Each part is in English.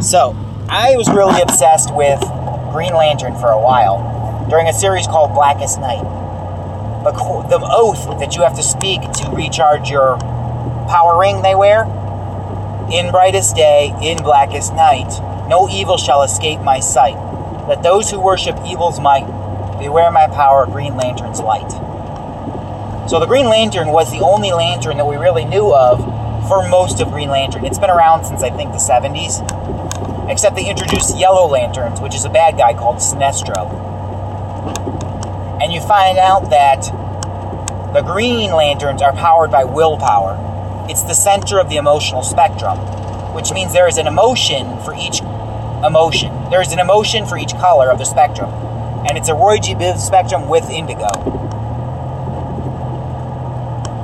So, I was really obsessed with Green Lantern for a while during a series called Blackest Night. The, oath that you have to speak to recharge your power ring they wear in brightest day, in blackest night, no evil shall escape my sight. Let those who worship evil's might beware my power, Green Lantern's light. So the Green Lantern was the only lantern that we really knew of for most of Green Lantern. It's been around since I think the 70s, except they introduced Yellow Lanterns, which is a bad guy called Sinestro. And you find out that the Green Lanterns are powered by willpower. It's the center of the emotional spectrum, which means there is an emotion for each emotion. There is an emotion for each color of the spectrum, and it's a Roy G. Biv spectrum with indigo.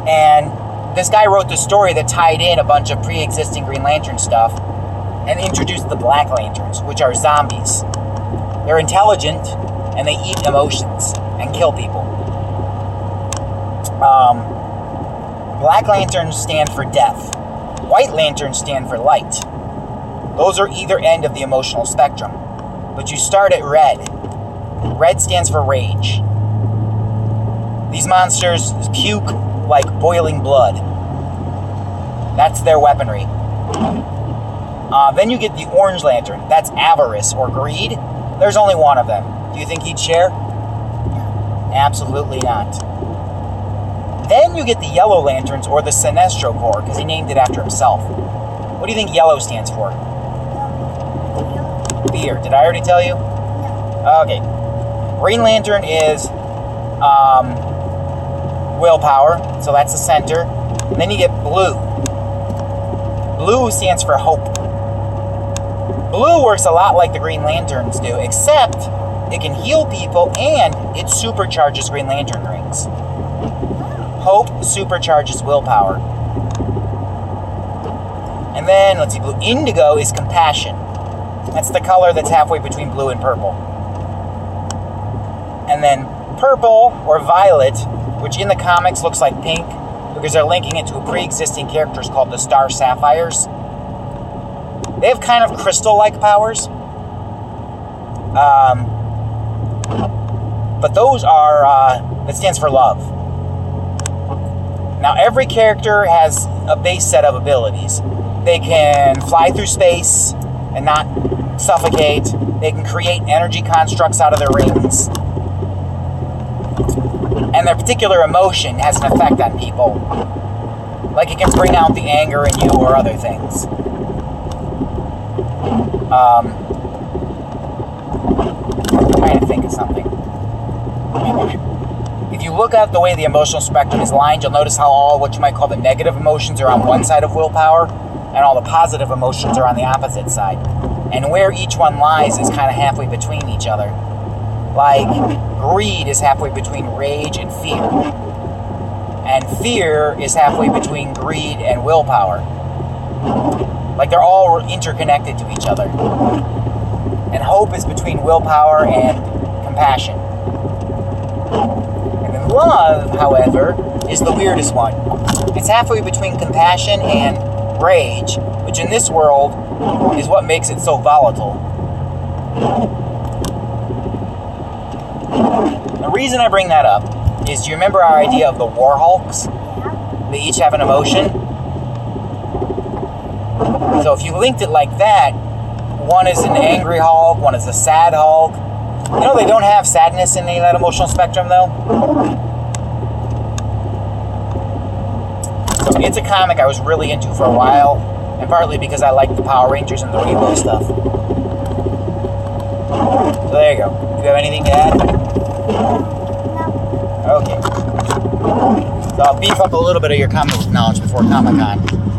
And this guy wrote the story that tied in a bunch of pre-existing Green Lantern stuff and introduced the Black Lanterns, which are zombies. They're intelligent and they eat emotions and kill people. Um, Black lanterns stand for death. White lanterns stand for light. Those are either end of the emotional spectrum. But you start at red. Red stands for rage. These monsters puke like boiling blood. That's their weaponry. Uh, then you get the orange lantern. That's avarice or greed. There's only one of them. Do you think he'd share? Absolutely not. Then you get the yellow lanterns or the Sinestro Corps because he named it after himself. What do you think yellow stands for? Beer. Did I already tell you? Okay. Green Lantern is um, willpower, so that's the center. And then you get blue. Blue stands for hope. Blue works a lot like the Green Lanterns do, except it can heal people and it supercharges Green Lantern rings. Hope supercharges willpower. And then, let's see, blue. Indigo is compassion. That's the color that's halfway between blue and purple. And then purple or violet, which in the comics looks like pink because they're linking it to a pre existing characters called the Star Sapphires. They have kind of crystal like powers. Um, but those are, uh, that stands for love. Now, every character has a base set of abilities. They can fly through space and not suffocate. They can create energy constructs out of their rings. And their particular emotion has an effect on people. Like it can bring out the anger in you or other things. Um, I'm trying to think of something. If you look at the way the emotional spectrum is lined, you'll notice how all what you might call the negative emotions are on one side of willpower, and all the positive emotions are on the opposite side. And where each one lies is kind of halfway between each other. Like, greed is halfway between rage and fear. And fear is halfway between greed and willpower. Like, they're all interconnected to each other. And hope is between willpower and compassion. And then love, however, is the weirdest one. It's halfway between compassion and rage, which in this world is what makes it so volatile. The reason I bring that up is do you remember our idea of the War Hulks? They each have an emotion. So if you linked it like that, one is an angry Hulk, one is a sad Hulk. You know they don't have sadness in any of that emotional spectrum though? So it's a comic I was really into for a while, and partly because I like the Power Rangers and the Rainbow stuff. So there you go. Do you have anything to add? Okay. So I'll beef up a little bit of your comic knowledge before Comic Con.